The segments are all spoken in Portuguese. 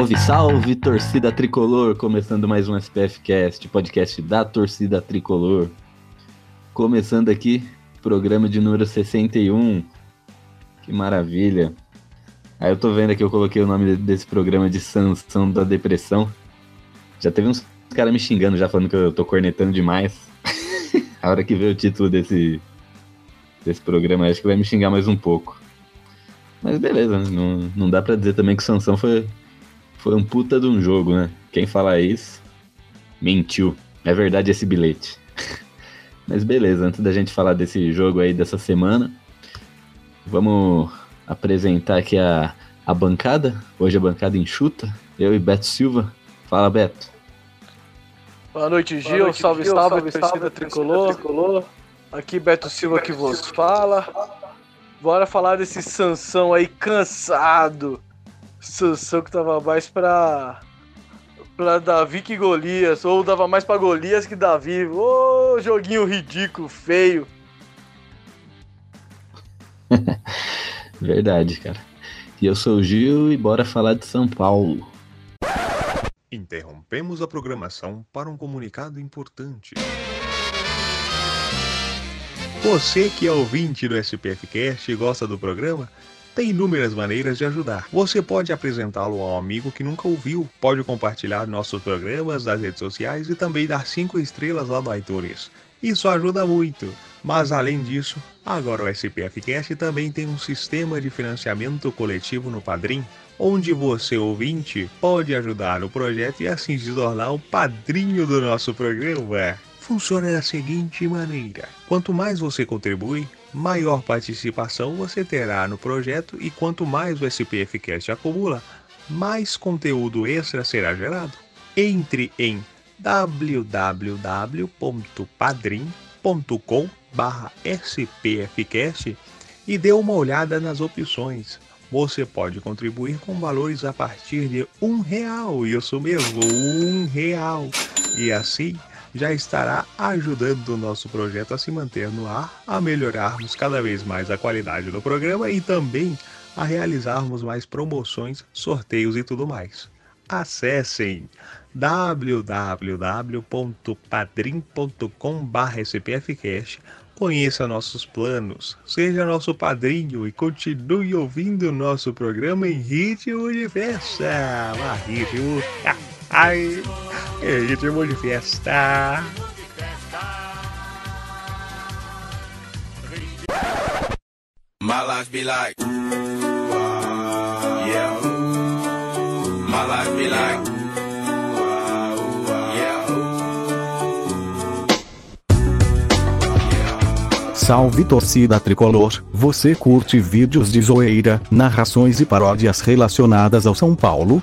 Salve, salve, torcida tricolor! Começando mais um SPF Cast, podcast da torcida tricolor. Começando aqui, programa de número 61. Que maravilha! Aí eu tô vendo aqui, eu coloquei o nome desse programa de Sanção da Depressão. Já teve uns caras me xingando, já falando que eu tô cornetando demais. A hora que vê o título desse, desse programa, acho que vai me xingar mais um pouco. Mas beleza, não, não dá pra dizer também que o Sansão foi, foi um puta de um jogo, né? Quem fala isso, mentiu. É verdade esse bilhete. Mas beleza, antes da gente falar desse jogo aí dessa semana, vamos apresentar aqui a, a bancada. Hoje a bancada enxuta. Eu e Beto Silva. Fala, Beto. Boa noite, Gil. Boa noite, salve, Gil. salve, salve, torcida salve, tricolor. tricolor. Aqui Beto Silva que vos fala. Bora falar desse Sansão aí cansado Sansão que tava mais pra. pra Davi que Golias. Ou dava mais pra Golias que Davi. Ô, oh, joguinho ridículo, feio. Verdade, cara. E eu sou o Gil e bora falar de São Paulo. Interrompemos a programação para um comunicado importante. Você que é ouvinte do SPFcast e gosta do programa, tem inúmeras maneiras de ajudar. Você pode apresentá-lo a um amigo que nunca ouviu, pode compartilhar nossos programas nas redes sociais e também dar 5 estrelas lá no iTunes. Isso ajuda muito. Mas além disso, agora o SPFcast também tem um sistema de financiamento coletivo no Padrim, onde você, ouvinte, pode ajudar o projeto e assim se tornar o padrinho do nosso programa. Funciona da seguinte maneira: quanto mais você contribui, maior participação você terá no projeto e quanto mais o SPFcast acumula, mais conteúdo extra será gerado. Entre em www.padrim.com spfcast e dê uma olhada nas opções. Você pode contribuir com valores a partir de um real, isso mesmo, um real. E assim já estará ajudando o nosso projeto a se manter no ar, a melhorarmos cada vez mais a qualidade do programa e também a realizarmos mais promoções, sorteios e tudo mais. Acessem www.padrim.com.br conheça nossos planos, seja nosso padrinho e continue ouvindo nosso programa em ritmo de festa. Ritmo. Ai, ritmo de festa. My life be like, yeah. My life be like. Salve torcida tricolor, você curte vídeos de zoeira, narrações e paródias relacionadas ao São Paulo?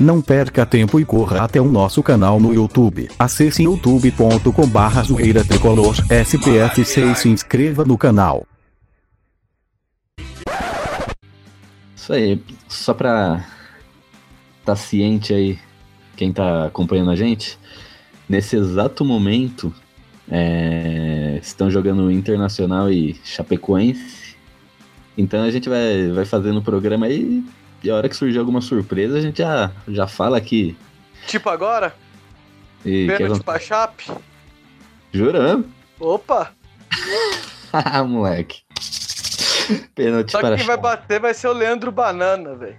Não perca tempo e corra até o nosso canal no YouTube. Acesse youtube.com barra zoeira tricolor SPF6 e se inscreva no canal. Isso aí, só pra tá ciente aí, quem tá acompanhando a gente, nesse exato momento é, estão jogando Internacional e Chapecoense. Então a gente vai, vai fazendo o programa aí e a hora que surgir alguma surpresa a gente já, já fala aqui. Tipo agora? E, Pênalti pra Chape? Jurando. Opa! ah, moleque. Pênalti Só que quem vai bater vai ser o Leandro Banana, velho.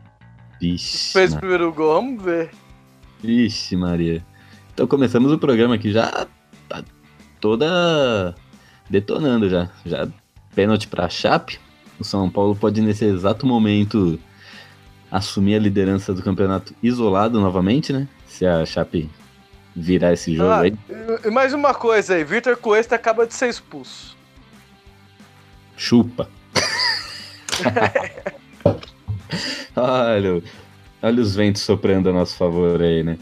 Fez o primeiro gol, vamos ver. Vixe, Maria. Então começamos o programa aqui já toda detonando já. Já pênalti para Chape. O São Paulo pode nesse exato momento assumir a liderança do campeonato isolado novamente, né? Se a Chape virar esse jogo ah, aí. E mais uma coisa aí, Vitor Cuesta acaba de ser expulso. Chupa. Olha, Olha os ventos soprando a nosso favor aí, né?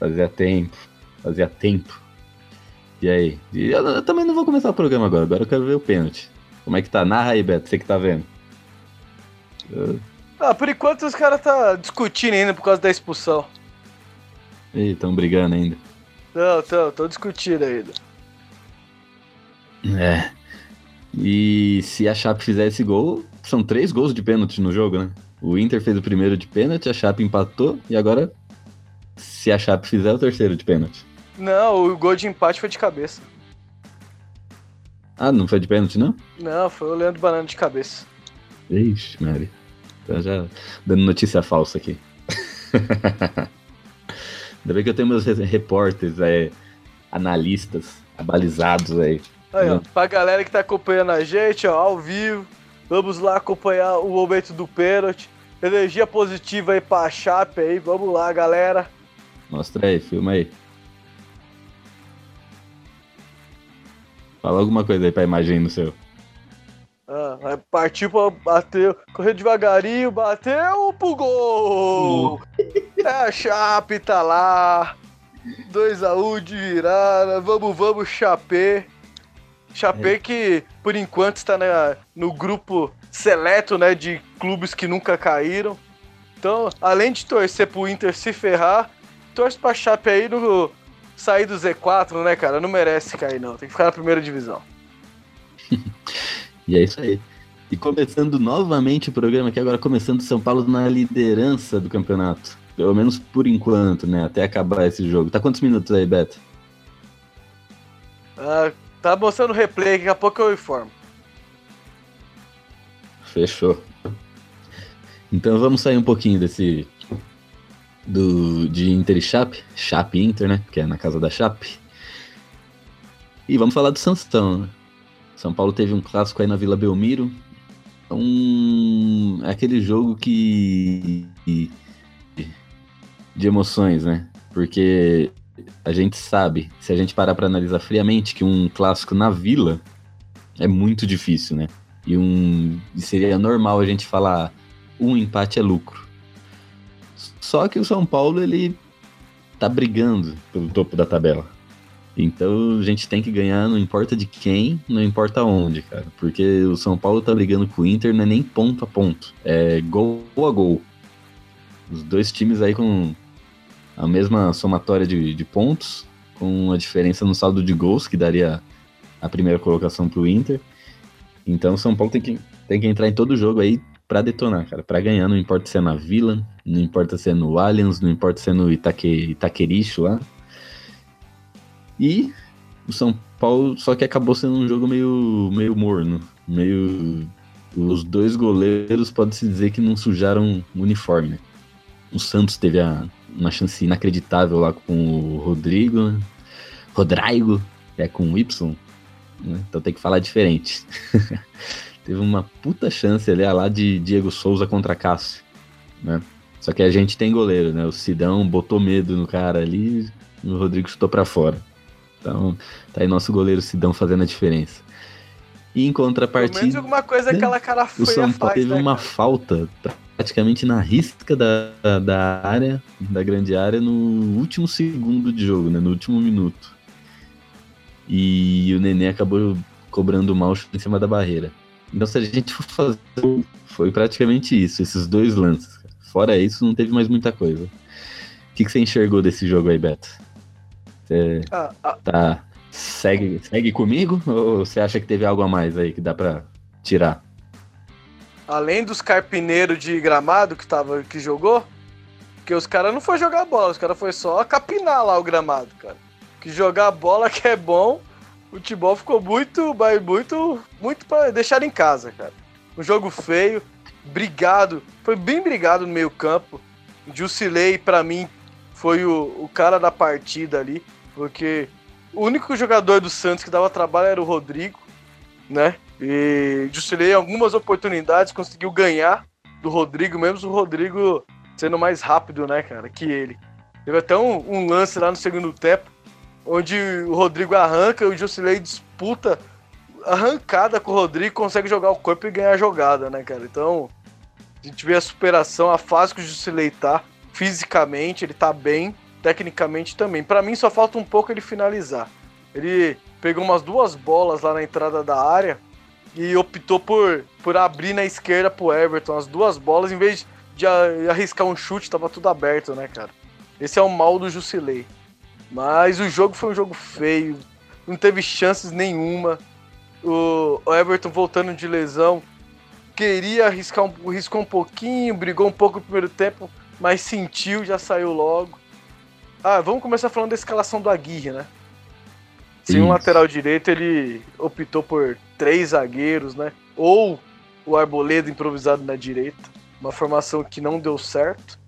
Fazia tempo. Fazia tempo. E aí? E eu, eu também não vou começar o programa agora. Agora eu quero ver o pênalti. Como é que tá? Narra aí, Beto. Você que tá vendo. Eu... Ah, por enquanto os caras tá discutindo ainda por causa da expulsão. Ih, estão brigando ainda. Não, estão, estão discutindo ainda. É. E se a Chape fizer esse gol, são três gols de pênalti no jogo, né? O Inter fez o primeiro de pênalti, a Chape empatou e agora, se a Chape fizer, o terceiro de pênalti. Não, o gol de empate foi de cabeça. Ah, não foi de pênalti, não? Não, foi o Leandro Banana de cabeça. Ixi, Mari. Tá já dando notícia falsa aqui. Ainda bem que eu tenho meus repórteres, é, analistas, abalizados aí. Aí, ó, pra galera que tá acompanhando a gente, ó, ao vivo, vamos lá acompanhar o momento do pênalti. Energia positiva aí pra Chape aí, vamos lá, galera. Mostra aí, filma aí. Fala alguma coisa aí pra imagem no seu. Ah, partiu pra bater, correu devagarinho, bateu pro gol! é a Chape, tá lá. 2x1 um de virada, vamos, vamos, Chapé. Chapé é. que, por enquanto, está na, no grupo seleto, né, de clubes que nunca caíram. Então, além de torcer pro Inter se ferrar, torce pra Chape aí no sair do Z4, né, cara? Não merece cair, não. Tem que ficar na primeira divisão. E é isso aí. E começando novamente o programa aqui, agora começando São Paulo na liderança do campeonato. Pelo menos por enquanto, né? Até acabar esse jogo. Tá quantos minutos aí, Beto? Ah, tá mostrando o replay, daqui a pouco eu informo. Fechou. Então vamos sair um pouquinho desse. Do, de Inter e Chape. Chape Inter, né? Que é na casa da Chape. E vamos falar do Sansão, né? São Paulo teve um clássico aí na Vila Belmiro. Um, é aquele jogo que de emoções, né? Porque a gente sabe, se a gente parar para analisar friamente, que um clássico na Vila é muito difícil, né? E um seria normal a gente falar um empate é lucro. Só que o São Paulo ele tá brigando pelo topo da tabela. Então a gente tem que ganhar, não importa de quem, não importa onde, cara. Porque o São Paulo tá brigando com o Inter, não é nem ponto a ponto. É gol a gol. Os dois times aí com a mesma somatória de, de pontos, com a diferença no saldo de gols, que daria a primeira colocação para o Inter. Então o São Paulo tem que, tem que entrar em todo jogo aí para detonar, cara, para ganhar, não importa se é na Vila, não importa se é no Allianz, não importa se é no Itaque, Itaquerixo lá. E o São Paulo, só que acabou sendo um jogo meio, meio morno, meio... Os dois goleiros pode-se dizer que não sujaram o uniforme, né? O Santos teve a, uma chance inacreditável lá com o Rodrigo, né? Rodrigo, é com Y, né? então tem que falar diferente. Teve uma puta chance ali lá de Diego Souza contra Cássio, né? Só que a gente tem goleiro, né? O Sidão botou medo no cara ali e o Rodrigo chutou para fora. Então, tá aí nosso goleiro Sidão fazendo a diferença. E em contrapartida. Pelo menos alguma coisa né? aquela cara O São Paulo teve né, uma cara? falta praticamente na risca da, da área, da grande área, no último segundo de jogo, né? No último minuto. E o Nenê acabou cobrando mal em cima da barreira. Então, se a gente for fazer. Foi praticamente isso, esses dois lances. Fora isso, não teve mais muita coisa. O que, que você enxergou desse jogo aí, Beto? Você ah, ah. tá. Segue, segue comigo? Ou você acha que teve algo a mais aí que dá pra tirar? além dos carpineiros de gramado que, tava, que jogou, porque os caras não foi jogar bola, os caras foi só capinar lá o gramado, cara. Que jogar bola que é bom, o futebol ficou muito, muito, muito para deixar em casa, cara. Um jogo feio, brigado, foi bem brigado no meio campo. Jusilei, para mim, foi o, o cara da partida ali, porque o único jogador do Santos que dava trabalho era o Rodrigo, né? E Juscelino, algumas oportunidades, conseguiu ganhar do Rodrigo, mesmo o Rodrigo sendo mais rápido, né, cara, que ele. Teve até um, um lance lá no segundo tempo, onde o Rodrigo arranca e o Jusilei disputa arrancada com o Rodrigo, consegue jogar o corpo e ganhar a jogada, né, cara? Então, A gente vê a superação, a fase que o Jusilei tá, fisicamente, ele tá bem, tecnicamente também. Para mim só falta um pouco ele finalizar. Ele pegou umas duas bolas lá na entrada da área e optou por, por abrir na esquerda pro Everton as duas bolas, em vez de arriscar um chute, tava tudo aberto, né, cara? Esse é o mal do Jusilei. Mas o jogo foi um jogo feio, não teve chances nenhuma. O, Everton voltando de lesão, queria arriscar um, arriscou um pouquinho, brigou um pouco no primeiro tempo, mas sentiu, já saiu logo. Ah, vamos começar falando da escalação do Aguirre, né? Sem um lateral direito, ele optou por três zagueiros, né? Ou o Arboleda improvisado na direita. Uma formação que não deu certo.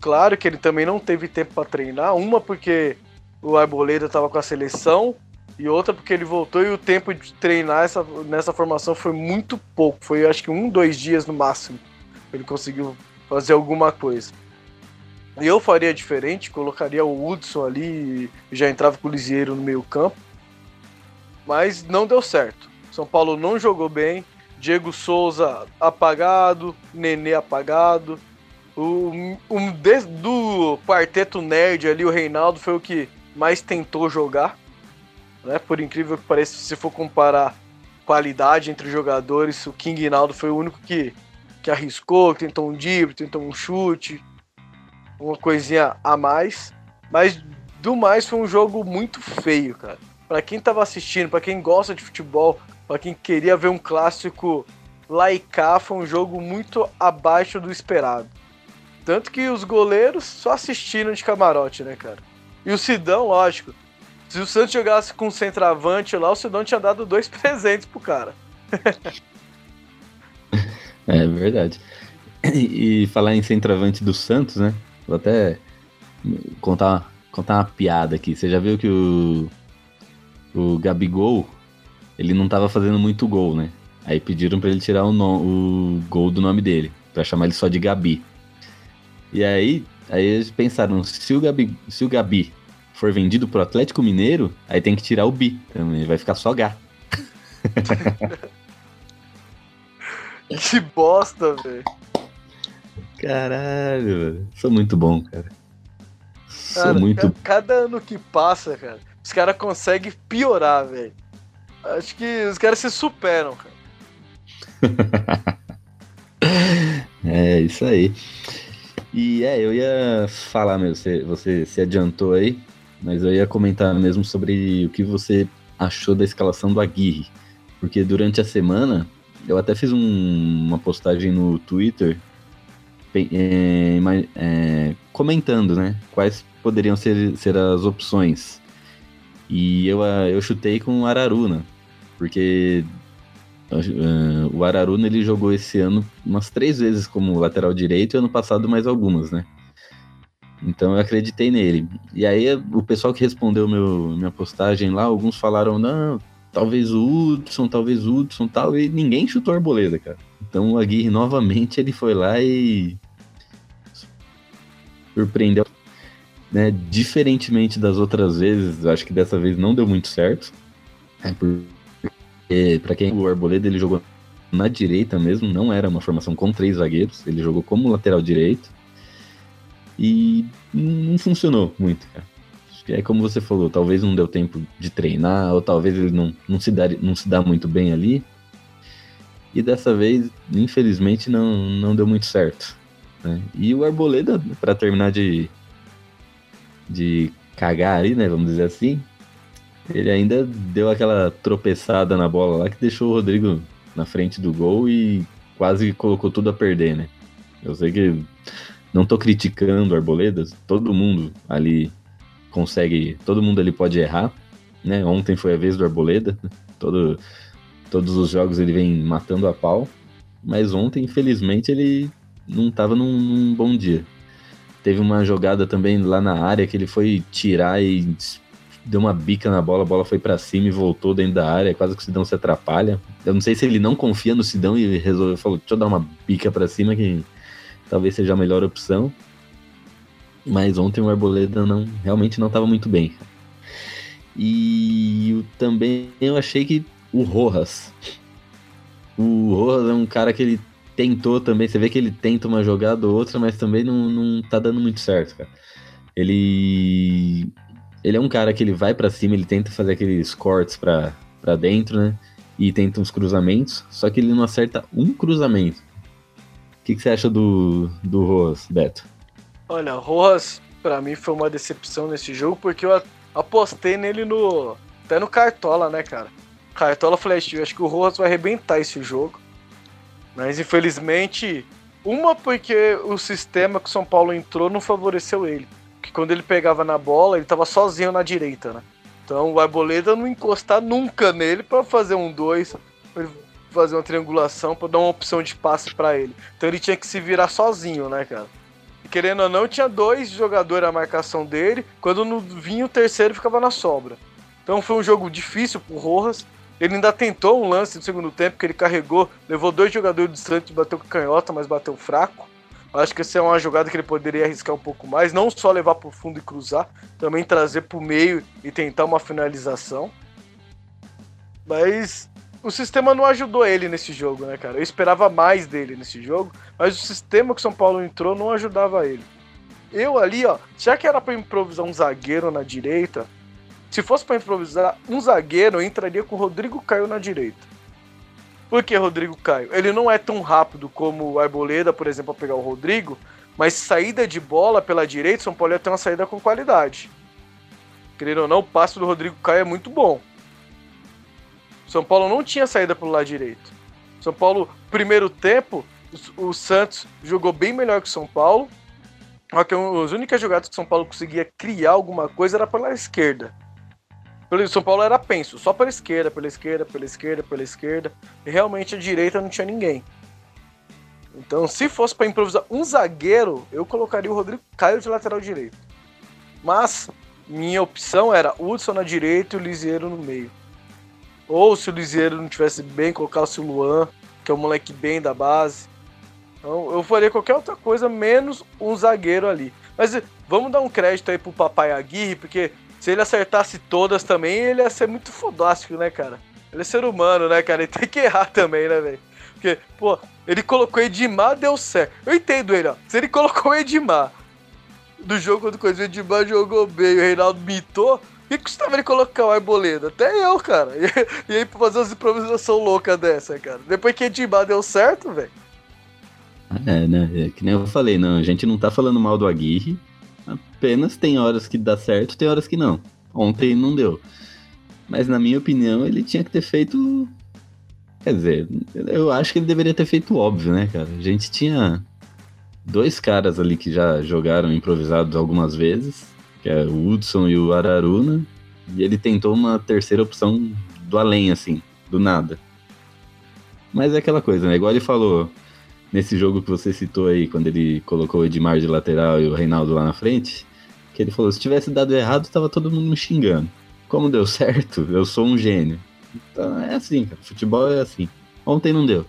Claro que ele também não teve tempo para treinar. Uma porque o Arboleda estava com a seleção e outra porque ele voltou e o tempo de treinar essa, nessa formação foi muito pouco. Foi acho que um, dois dias no máximo. Ele conseguiu fazer alguma coisa. Eu faria diferente, colocaria o Hudson ali já entrava com o Lisieiro no meio campo. Mas não deu certo. São Paulo não jogou bem. Diego Souza apagado, Nenê apagado. O, um de, do quarteto nerd ali, o Reinaldo foi o que mais tentou jogar. Né? Por incrível que pareça, se for comparar qualidade entre jogadores, o King Naldo foi o único que, que arriscou, que tentou um drible, tentou um chute, uma coisinha a mais. Mas do mais foi um jogo muito feio, cara. Para quem tava assistindo, para quem gosta de futebol, para quem queria ver um clássico lá foi um jogo muito abaixo do esperado. Tanto que os goleiros só assistiram de camarote, né, cara? E o Sidão, lógico. Se o Santos jogasse com centroavante lá, o Sidão tinha dado dois presentes pro cara. é verdade. E, falar em centroavante do Santos, né? Vou até contar, contar uma piada aqui. Você já viu que o, o Gabigol, ele não tava fazendo muito gol, né? Aí pediram para ele tirar o, no, o gol do nome dele, para chamar ele só de Gabi. E aí, aí eles pensaram, se o Gabi, se o Gabi for vendido pro Atlético Mineiro, aí tem que tirar o bi, também vai ficar só Gá. que bosta, velho. Caralho, velho. Sou muito bom, cara. Sou cara, muito. Cada ano que passa, cara, os caras conseguem piorar, velho. Acho que os caras se superam, cara. é, isso aí. E é, eu ia falar mesmo, você, você se adiantou aí, mas eu ia comentar mesmo sobre o que você achou da escalação do Aguirre. Porque durante a semana, eu até fiz um, uma postagem no Twitter é, é, comentando, né? Quais poderiam ser, ser as opções. E eu, eu chutei com o Araruna, porque Uh, o Araruna ele jogou esse ano umas três vezes como lateral direito e ano passado mais algumas, né? Então eu acreditei nele. E aí o pessoal que respondeu meu, minha postagem lá, alguns falaram, não, talvez o Hudson, talvez o Hudson tal, e ninguém chutou a arboleda, cara. Então o Aguirre novamente ele foi lá e surpreendeu. Né? Diferentemente das outras vezes, acho que dessa vez não deu muito certo. É por para quem o Arboleda ele jogou na direita mesmo, não era uma formação com três zagueiros, ele jogou como lateral direito e não funcionou muito, cara. É como você falou, talvez não deu tempo de treinar, ou talvez ele não, não, se, dá, não se dá muito bem ali. E dessa vez, infelizmente, não, não deu muito certo. Né? E o Arboleda, para terminar de, de cagar ali, né, vamos dizer assim, ele ainda deu aquela tropeçada na bola lá que deixou o Rodrigo na frente do gol e quase colocou tudo a perder, né? Eu sei que não tô criticando Arboledas, todo mundo ali consegue, todo mundo ali pode errar, né? Ontem foi a vez do Arboleda, todo, todos os jogos ele vem matando a pau, mas ontem, infelizmente, ele não tava num, num bom dia. Teve uma jogada também lá na área que ele foi tirar e deu uma bica na bola, a bola foi para cima e voltou dentro da área, quase que o Sidão se atrapalha. Eu não sei se ele não confia no Sidão e resolveu, falou, deixa eu dar uma bica para cima que talvez seja a melhor opção. Mas ontem o Arboleda não, realmente não estava muito bem. E eu, também eu achei que o Rojas. O Rojas é um cara que ele tentou também, você vê que ele tenta uma jogada ou outra, mas também não, não tá dando muito certo, cara. Ele. Ele é um cara que ele vai para cima, ele tenta fazer aqueles cortes pra dentro, né? E tenta uns cruzamentos, só que ele não acerta um cruzamento. O que, que você acha do, do Rojas, Beto? Olha, Rojas, pra mim, foi uma decepção nesse jogo, porque eu apostei nele no. Até no Cartola, né, cara? Cartola eu acho que o Rojas vai arrebentar esse jogo. Mas infelizmente, uma porque o sistema que o São Paulo entrou não favoreceu ele. Porque quando ele pegava na bola, ele tava sozinho na direita, né? Então o Arboleda não encostar nunca nele para fazer um 2, fazer uma triangulação, para dar uma opção de passe para ele. Então ele tinha que se virar sozinho, né, cara? E, querendo ou não, tinha dois jogadores a marcação dele. Quando não vinha o terceiro, ficava na sobra. Então foi um jogo difícil pro Rojas. Ele ainda tentou um lance no segundo tempo que ele carregou, levou dois jogadores de Santos, bateu com canhota, mas bateu fraco. Acho que essa é uma jogada que ele poderia arriscar um pouco mais, não só levar para o fundo e cruzar, também trazer para o meio e tentar uma finalização. Mas o sistema não ajudou ele nesse jogo, né, cara? Eu esperava mais dele nesse jogo, mas o sistema que o São Paulo entrou não ajudava ele. Eu ali, ó, já que era para improvisar um zagueiro na direita, se fosse para improvisar um zagueiro, entraria com o Rodrigo Caio na direita. Por que Rodrigo Caio? Ele não é tão rápido como o Arboleda, por exemplo, a pegar o Rodrigo, mas saída de bola pela direita, São Paulo ia ter uma saída com qualidade. Querendo ou não, o passo do Rodrigo Caio é muito bom. São Paulo não tinha saída pelo lado direito. São Paulo, primeiro tempo, o Santos jogou bem melhor que o São Paulo. Só que as únicas jogadas que o São Paulo conseguia criar alguma coisa era pela esquerda. Pelo São Paulo era penso, só pela esquerda, pela esquerda, pela esquerda, pela esquerda. E realmente a direita não tinha ninguém. Então, se fosse para improvisar um zagueiro, eu colocaria o Rodrigo Caio de lateral direito. Mas minha opção era Hudson na direita e o Lisieiro no meio. Ou se o Lisieiro não tivesse bem, colocasse o Luan, que é um moleque bem da base. Então, eu faria qualquer outra coisa menos um zagueiro ali. Mas vamos dar um crédito aí pro Papai Aguirre, porque se ele acertasse todas também, ele ia ser muito fodástico, né, cara? Ele é ser humano, né, cara? Ele tem que errar também, né, velho? Porque, pô, ele colocou Edmar, deu certo. Eu entendo ele, ó. Se ele colocou Edmar do jogo quando coisa, o Edmar jogou bem, o Reinaldo mitou, o que custava ele colocar o Arboleda? Até eu, cara. E, e aí pra fazer umas improvisações loucas dessa, cara. Depois que Edmar deu certo, velho. É, né? É que nem eu falei, não. A gente não tá falando mal do Aguirre. Apenas tem horas que dá certo, tem horas que não. Ontem não deu. Mas na minha opinião, ele tinha que ter feito. Quer dizer, eu acho que ele deveria ter feito óbvio, né, cara? A gente tinha dois caras ali que já jogaram improvisados algumas vezes, que é o Hudson e o Araruna, e ele tentou uma terceira opção do além, assim, do nada. Mas é aquela coisa, né? Igual ele falou, nesse jogo que você citou aí, quando ele colocou o Edmar de lateral e o Reinaldo lá na frente, que ele falou, se tivesse dado errado, tava todo mundo me xingando. Como deu certo, eu sou um gênio. Então é assim, cara. Futebol é assim. Ontem não deu.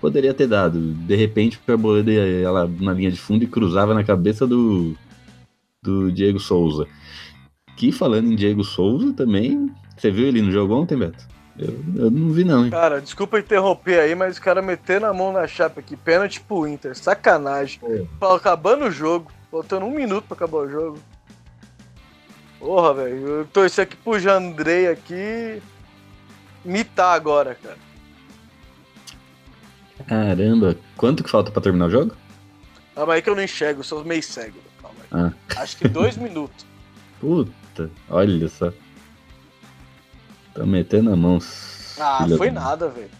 Poderia ter dado. De repente, o Arboleda ia na linha de fundo e cruzava na cabeça do, do Diego Souza. Que falando em Diego Souza também. Você viu ele no jogo ontem, Beto? Eu, eu não vi, não, hein? Cara, desculpa interromper aí, mas o cara metendo a mão na chapa aqui, pênalti pro Inter, sacanagem. É. Acabando o jogo, faltando um minuto pra acabar o jogo. Porra, velho, eu torci aqui pro Jandrei aqui. Mitar agora, cara. Caramba, quanto que falta pra terminar o jogo? Ah, mas aí que eu não enxergo, eu sou meio cego. Calma aí. Ah. Acho que dois minutos. Puta, olha só. Tá metendo a mão. Ah, foi da... nada, velho.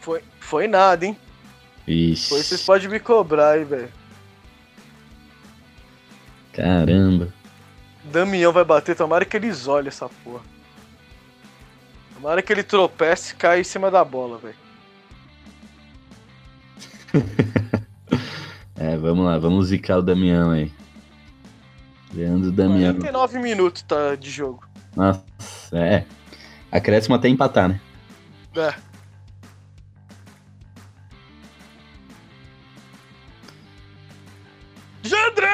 Foi, foi nada, hein? Ixi. Foi, vocês podem me cobrar aí, velho. Caramba. Damião vai bater, tomara que eles olhem essa porra. Tomara que ele tropece e caia em cima da bola, velho. é, vamos lá, vamos zicar o Damião aí. Leandro Damião. 49 minutos tá, de jogo. Nossa, é. Acréscimo até empatar, né? É. Jandrei!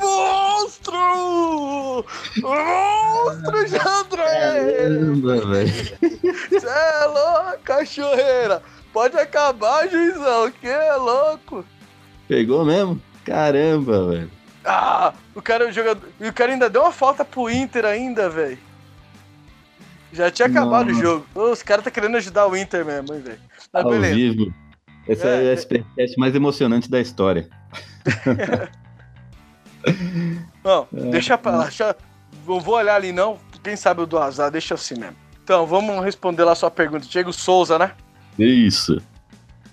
Monstro! monstro! Monstro, Jandrei! Caramba, velho. Cê é louco, cachorreira! Pode acabar, juizão, que é louco! Pegou mesmo? Caramba, velho. Ah, o cara, o jogador, e o cara ainda deu uma falta pro Inter ainda, velho. Já tinha acabado Nossa. o jogo. Ô, os caras tá querendo ajudar o Inter mesmo, hein, velho. Mas Ao beleza. vivo. Esse é, É, o é. SPCast mais emocionante da história. Não, É. deixa pra lá. Deixa, não vou olhar ali não. Quem sabe eu dou azar, deixa assim mesmo. Então, vamos responder lá a sua pergunta. Diego Souza, né? Isso.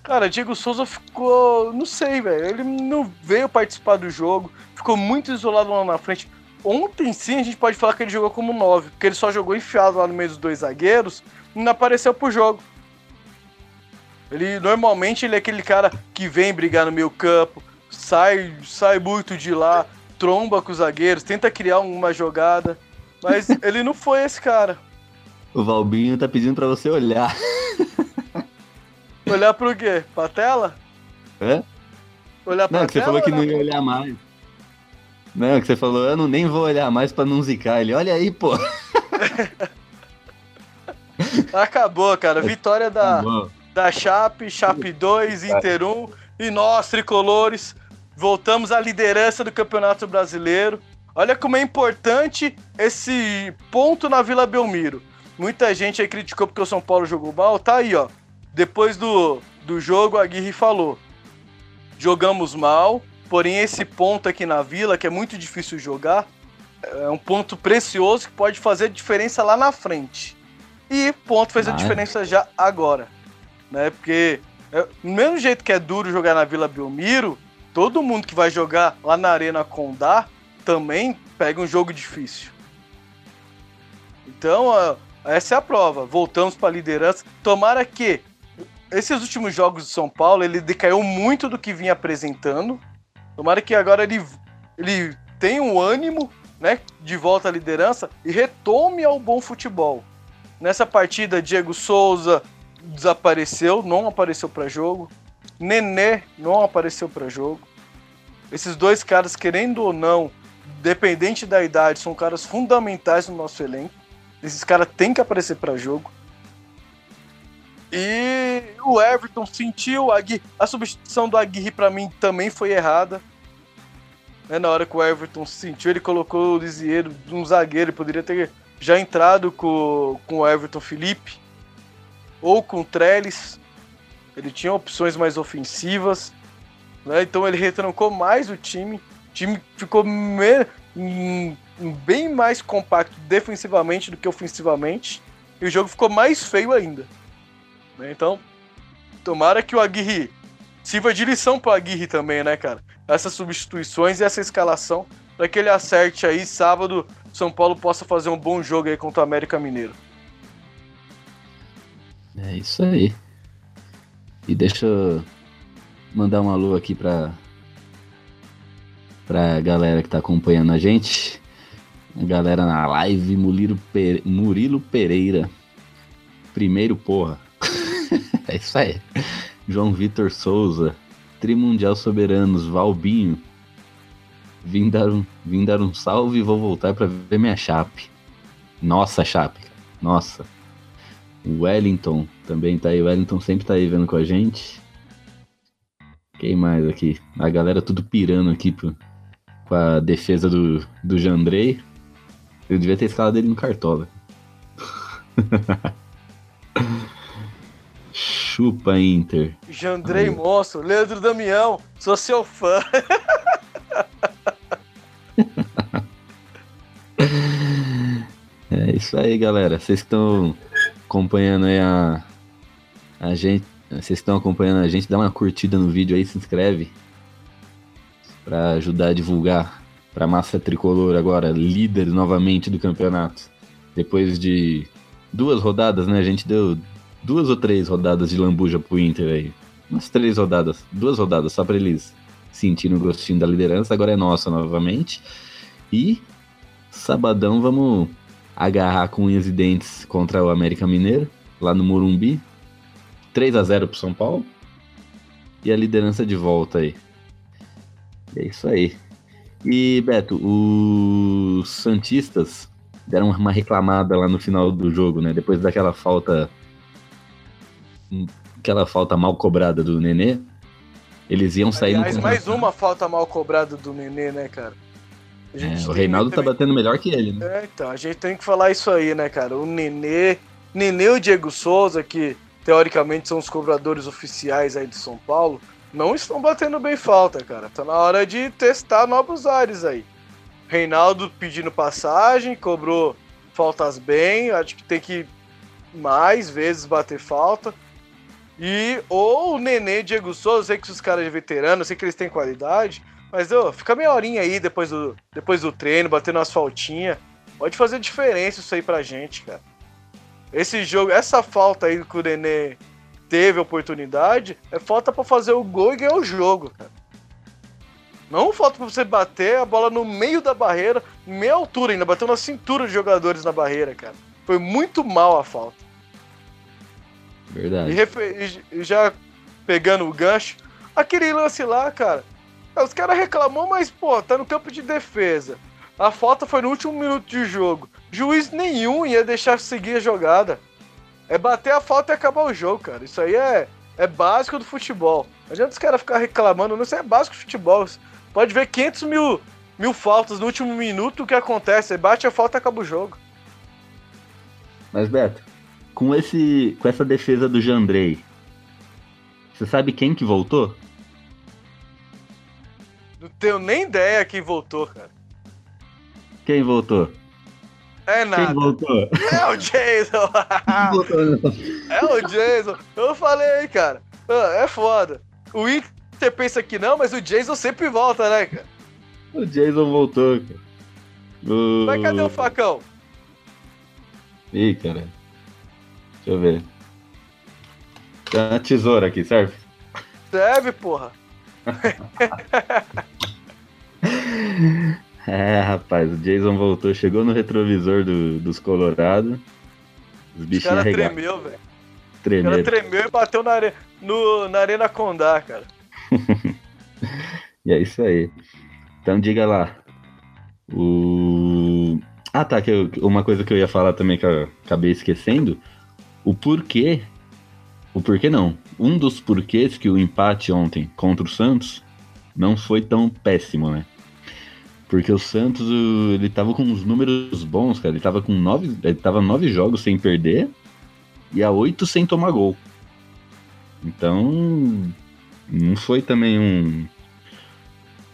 Cara, Diego Souza ficou. Não sei, velho. Ele não veio participar do jogo. Ficou muito isolado lá na frente. Ontem sim a gente pode falar que ele jogou como 9, porque ele só jogou enfiado lá no meio dos dois zagueiros e não apareceu pro jogo. Ele normalmente ele é aquele cara que vem brigar no meio campo, sai, sai muito de lá, tromba com os zagueiros, tenta criar uma jogada, mas ele não foi esse cara. O Valbinho tá pedindo pra você olhar. Olhar pro quê? Pra tela? Hã? Olhar pra Não, que você falou que não ia olhar mais. Não, que você falou, eu não, nem vou olhar mais pra não zicar ele. Olha aí, pô. Acabou, cara. Vitória da, da Chape, Chape 2, Inter 1 e nós, tricolores, voltamos à liderança do Campeonato Brasileiro. Olha como é importante esse ponto na Vila Belmiro. Muita gente aí criticou porque o São Paulo jogou mal. Tá aí, ó. Depois do, do jogo, a Aguirre falou. Jogamos mal, porém esse ponto aqui na Vila, que é muito difícil jogar, é um ponto precioso que pode fazer diferença lá na frente. E ponto fez a diferença já agora né? Porque é, do mesmo jeito que é duro jogar na Vila Belmiro, todo mundo que vai jogar lá na Arena Condá também pega um jogo difícil. Então, essa é a prova. Voltamos para a liderança. Tomara que esses últimos jogos de São Paulo ele decaiu muito do que vinha apresentando. Tomara que agora ele, ele tenha um ânimo, né, de volta à liderança e retome ao bom futebol. Nessa partida, Diego Souza, desapareceu, não apareceu para jogo. Nenê não apareceu para jogo. Esses dois caras, querendo ou não, dependente da idade, são caras fundamentais no nosso elenco. Esses caras têm que aparecer para jogo. E o Everton sentiu a, Agui- a substituição do Aguirre para mim também foi errada. Né, na hora que o Everton sentiu, ele colocou o Lisieiro, um zagueiro, ele poderia ter já entrado com, com o Everton Felipe ou com o Trellis. Ele tinha opções mais ofensivas, né? então ele retrancou mais o time. O time ficou me- hum, bem mais compacto defensivamente do que ofensivamente. E o jogo ficou mais feio ainda. Né? Então, tomara que o Aguirre sirva de lição pro Aguirre também, né, cara? Essas substituições e essa escalação, para que ele acerte aí sábado, São Paulo possa fazer um bom jogo aí contra o América Mineiro. É isso aí. E deixa eu mandar um alô aqui pra, pra galera que tá acompanhando a gente. A galera na live, Murilo, Murilo Pereira. Primeiro, porra. É isso aí. João Vitor Souza. Trimundial Soberanos, Valbinho. Vim dar, um, vim dar um salve e vou voltar pra ver minha chape. Nossa, chape. Nossa. O Wellington também tá aí. O Wellington sempre tá aí vendo com a gente. Quem mais aqui? A galera tudo pirando aqui pro- com a defesa do, do Jandrei. Eu devia ter escalado ele no Cartola. Chupa Inter. Jandrei Aí. Monstro, Leandro Damião, sou seu fã. É isso aí, galera. Vocês estão acompanhando aí a, a gente. Vocês estão acompanhando a gente, dá uma curtida no vídeo aí, se inscreve. Pra ajudar a divulgar pra massa tricolor agora, líder novamente do campeonato. Depois de duas rodadas, né? A gente deu duas ou três rodadas de lambuja pro Inter aí. Umas três rodadas. Duas rodadas, só pra eles sentirem o gostinho da liderança. Agora é nossa novamente. E sabadão vamos agarrar com unhas e dentes contra o América Mineiro, lá no Morumbi. 3 a 0 pro São Paulo. E a liderança de volta aí. É isso aí. E, Beto, os Santistas deram uma reclamada lá no final do jogo, né? Depois daquela falta. Aquela falta mal cobrada do Nenê. Eles iam sair Aliás, no mais uma falta mal cobrada do Nenê, né, cara? É, o Reinaldo tá batendo melhor que ele, né? É, então, a gente tem que falar isso aí, né, cara? O Nenê, Nenê e o Diego Souza, que teoricamente são os cobradores oficiais aí de São Paulo, não estão batendo bem falta, cara. Tá na hora de testar novos ares aí. Reinaldo pedindo passagem, cobrou faltas bem, acho que tem que mais vezes bater falta. E ou o Nenê Diego Souza, sei que os caras de veterano, sei que eles têm qualidade, mas ô, fica meia horinha aí depois do, depois do treino, batendo umas faltinhas. Pode fazer diferença isso aí pra gente, cara. Esse jogo, essa falta aí que o Nenê teve oportunidade, é falta pra fazer o gol e ganhar o jogo, cara. Não falta pra você bater a bola no meio da barreira, meia altura ainda, bateu na cintura dos jogadores na barreira, cara. Foi muito mal a falta. E, Verdade. refe- e já pegando o gancho, aquele lance lá, cara. é, Os caras reclamou, mas, pô, tá no campo de defesa. A falta foi no último minuto de jogo. Juiz nenhum ia deixar seguir a jogada. É bater a falta e acabar o jogo, cara. Isso aí é, é básico do futebol. Não adianta os caras ficar reclamando, não, isso é básico do futebol. Pode ver 500 mil, mil faltas no último minuto, o que acontece? Bate a falta e acaba o jogo. Mas, Beto, com, esse, com essa defesa do Jandrei, você sabe quem que voltou? Não tenho nem ideia quem voltou, cara. Quem voltou? É Quem nada. voltou? É o Jason! Quem nessa- É o Jason. Eu falei, cara. Ah, É foda. O Inter pensa que não, mas o Jason sempre volta, né, cara? O Jason voltou, cara. O... Mas cadê o facão? Ih, cara. Deixa eu ver. Tem uma tesoura aqui, serve? Serve, porra. É, rapaz, o Jason voltou, chegou no retrovisor do- dos Colorado. Os O bichinhos cara arregaram. tremeu, velho. O cara tremeu e bateu na, are... no... na Arena Condá, cara. E é isso aí. Então diga lá. O. Ah, tá. Que eu- uma coisa que eu ia falar também que eu acabei esquecendo. O porquê. O porquê não. Um dos porquês que o empate ontem contra o Santos não foi tão péssimo, né? Porque o Santos, ele tava com uns números bons, cara. Ele tava com nove. Ele tava nove jogos sem perder e a oito sem tomar gol. Então. Não foi também um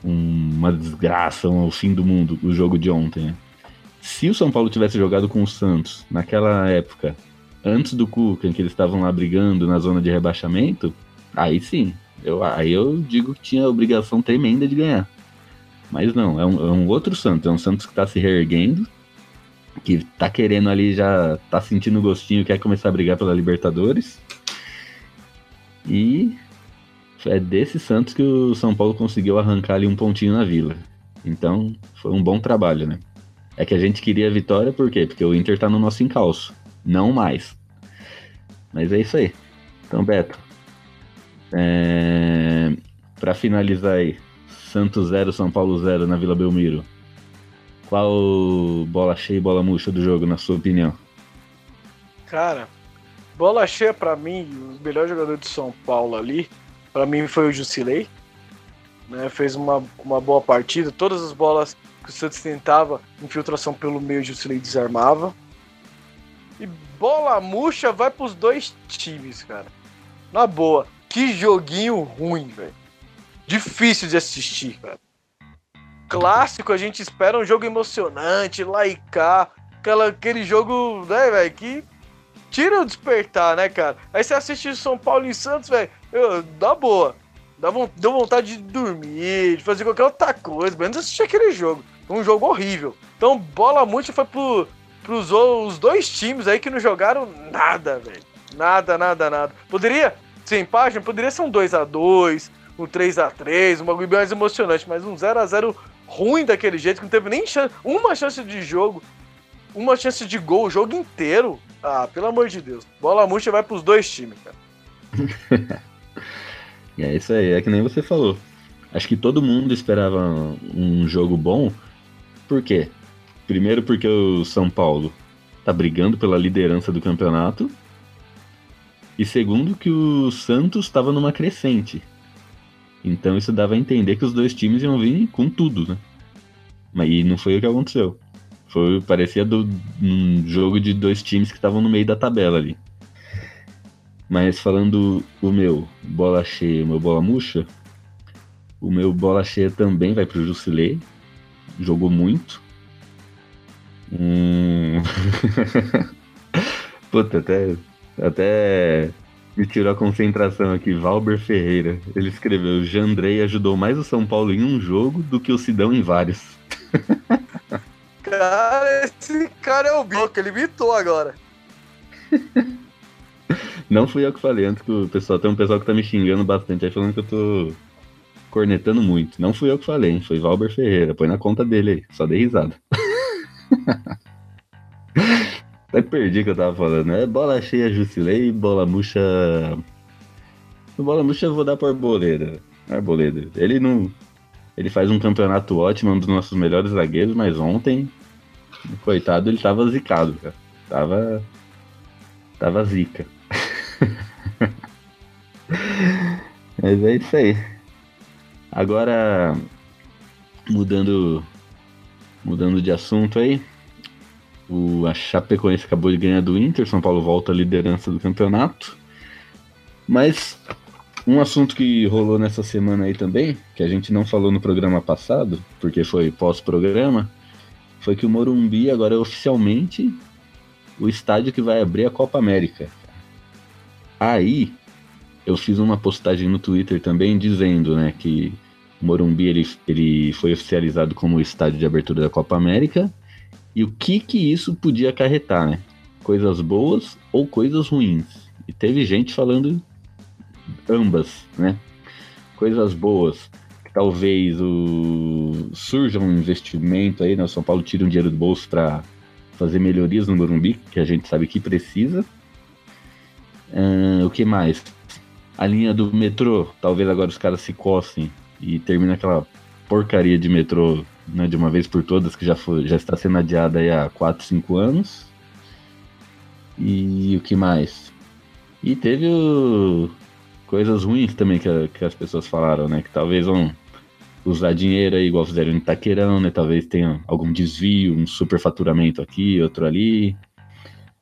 um- uma desgraça, um fim do mundo, o jogo de ontem. né? Se o São Paulo tivesse jogado com o Santos naquela época, antes do Cuca, em que eles estavam lá brigando na zona de rebaixamento, aí sim, eu, aí eu digo que tinha obrigação tremenda de ganhar. Mas não, é um, é um outro Santos, é um Santos que tá se reerguendo, que tá querendo ali, já tá sentindo gostinho, quer começar a brigar pela Libertadores. E é desse Santos que o São Paulo conseguiu arrancar ali um pontinho na vila. Então, foi um bom trabalho, né? É que a gente queria a vitória, por quê? Porque o Inter tá no nosso encalço. Não mais. Mas é isso aí. Então, Beto. É... Pra finalizar aí. Santos 0, São Paulo 0 na Vila Belmiro. Qual bola cheia e bola murcha do jogo, na sua opinião? Cara, bola cheia pra mim, o melhor jogador de São Paulo ali, pra mim foi o Jusilei. Né, fez uma, uma boa partida. Todas as bolas que o Santos tentava, infiltração pelo meio, o Jusilei desarmava. E bola murcha vai pros dois times, cara. Na boa. Que joguinho ruim, velho. Difícil de assistir, cara. Clássico, a gente espera um jogo emocionante, cá. Aquela, aquele jogo, né, velho, que tira o despertar, né, cara? Aí você assiste São Paulo e Santos, velho, dá boa. Dá, deu vontade de dormir, de fazer qualquer outra coisa, menos assistir aquele jogo. Um jogo horrível. Então, bola muito foi pro, o- os dois times aí que não jogaram nada, velho. Nada, nada, nada. Poderia ser empate, poderia ser um 2x2, um 3x3, um bagulho mais emocionante, mas um 0x0 ruim daquele jeito, que não teve nem chance, uma chance de jogo, uma chance de gol o jogo inteiro. Ah, pelo amor de Deus. Bola murcha vai pros dois times, cara. É isso aí, é que nem você falou. acho que todo mundo esperava um jogo bom. Por quê? Primeiro porque o São Paulo tá brigando pela liderança do campeonato. E segundo que o Santos estava numa crescente. Então isso dava a entender que os dois times iam vir com tudo, né? Mas e não foi o que aconteceu. Foi, parecia do, um jogo de dois times que estavam no meio da tabela ali. Mas falando o meu bola cheia, o meu bola murcha, o meu bola cheia também vai pro Jusilei. Jogou muito. Hum... Puta, até, até me tirou a concentração aqui. Valber Ferreira. Ele escreveu: Jandrei ajudou mais o São Paulo em um jogo do que o Sidão em vários. Cara, esse cara é o Bico, ele mitou agora. Não fui eu que falei, antes que o pessoal. Tem um pessoal que tá me xingando bastante aí falando que eu tô cornetando muito. Não fui eu que falei, hein? Foi Valber Ferreira. Põe na conta dele aí. Só dei risada. Até perdi o que eu tava falando. É bola cheia, Jusilei, bola murcha. Bola murcha eu vou dar pro Arboleda. Arboleda. Ele não. Ele faz um campeonato ótimo, um dos nossos melhores zagueiros, mas ontem, coitado, ele tava zicado, cara. Tava. Tava zica. mas é isso aí. Agora, mudando mudando de assunto aí, o, a Chapecoense acabou de ganhar do Inter, São Paulo volta à liderança do campeonato. Mas um assunto que rolou nessa semana aí também, que a gente não falou no programa passado, porque foi pós-programa, foi que o Morumbi agora é oficialmente o estádio que vai abrir a Copa América. Aí eu fiz uma postagem no Twitter também dizendo, né, que Morumbi ele, ele foi oficializado como estádio de abertura da Copa América e o que que isso podia acarretar, né? Coisas boas ou coisas ruins. E teve gente falando ambas, né? Coisas boas, que talvez o... surja um investimento aí, né? O São Paulo tira um dinheiro do bolso para fazer melhorias no Morumbi, que a gente sabe que precisa. Uh, o que mais? A linha do metrô, talvez agora os caras se cossem e termina aquela porcaria de metrô né, de uma vez por todas, que já, foi, já está sendo adiada há 4, 5 anos. E o que mais? E teve o... coisas ruins também que, a, que as pessoas falaram, né? Que talvez vão usar dinheiro aí igual fizeram em Itaquerão, né? Talvez tenha algum desvio, um superfaturamento aqui, outro ali.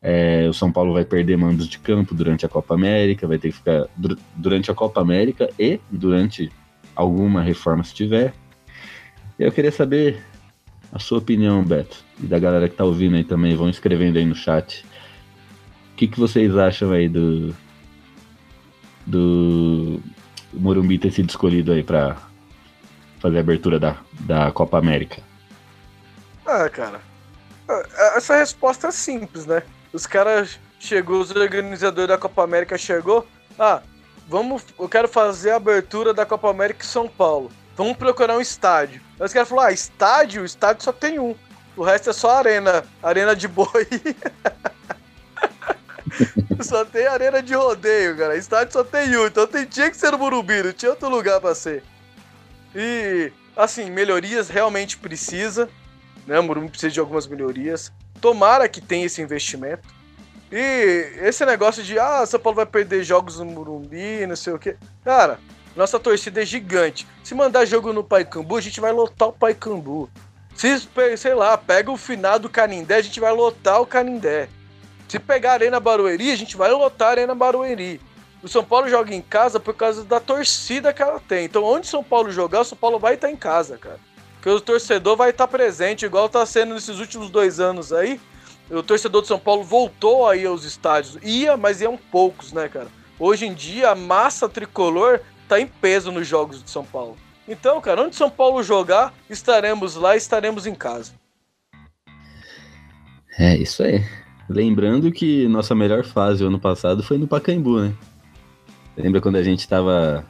É, o São Paulo vai perder mandos de campo durante a Copa América, vai ter que ficar durante a Copa América e durante alguma reforma se tiver. Eu queria saber a sua opinião, Beto, e da galera que tá ouvindo aí também, vão escrevendo aí no chat. O que, que vocês acham aí do. do. Morumbi ter sido escolhido aí pra fazer a abertura da, da Copa América? Ah, cara. Ah, essa resposta é simples, né? Os caras chegou, os organizadores da Copa América chegou. Ah, vamos. Eu quero fazer a abertura da Copa América em São Paulo. Vamos procurar um estádio. Aí os caras falaram: ah, estádio? Estádio só tem um. O resto é só arena. Arena de boi. só tem arena de rodeio, cara. Estádio só tem um. Então tem, tinha que ser no Morumbi, não tinha outro lugar pra ser. E, assim, melhorias realmente precisa. Né? O Morumbi precisa de algumas melhorias. Tomara que tenha esse investimento. E esse negócio de, ah, São Paulo vai perder jogos no Morumbi, não sei o quê. Cara, nossa torcida é gigante. Se mandar jogo no Paicambu, a gente vai lotar o Paicambu. Se, sei lá, pega o final do Canindé, a gente vai lotar o Canindé. Se pegar a Arena Barueri, a gente vai lotar a Arena Barueri. O São Paulo joga em casa por causa da torcida que ela tem. Então, onde São Paulo jogar, o São Paulo vai estar em casa, cara. Porque o torcedor vai estar presente, igual está sendo nesses últimos dois anos aí. O torcedor de São Paulo voltou aí aos estádios. Ia, mas iam poucos, né, cara? Hoje em dia, a massa tricolor tá em peso nos jogos de São Paulo. Então, cara, onde São Paulo jogar, estaremos lá, estaremos em casa. É, isso aí. Lembrando que nossa melhor fase ano passado foi no Pacaembu, né? Lembra quando a gente tava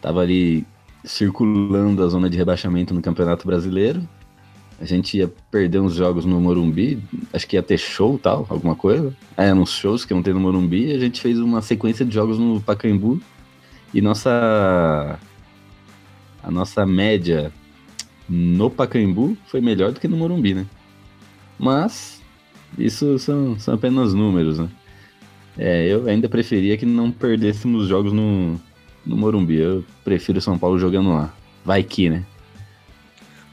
tava ali circulando a zona de rebaixamento no Campeonato Brasileiro? A gente ia perder uns jogos no Morumbi, acho que ia ter show tal, alguma coisa. É, uns shows que iam ter no Morumbi, a gente fez uma sequência de jogos no Pacaembu e nossa nossa média no Pacaembu foi melhor do que no Morumbi, né? Mas isso são, são apenas números, né? É, eu ainda preferia que não perdêssemos jogos no, no Morumbi. Eu prefiro São Paulo jogando lá. Vai que, né?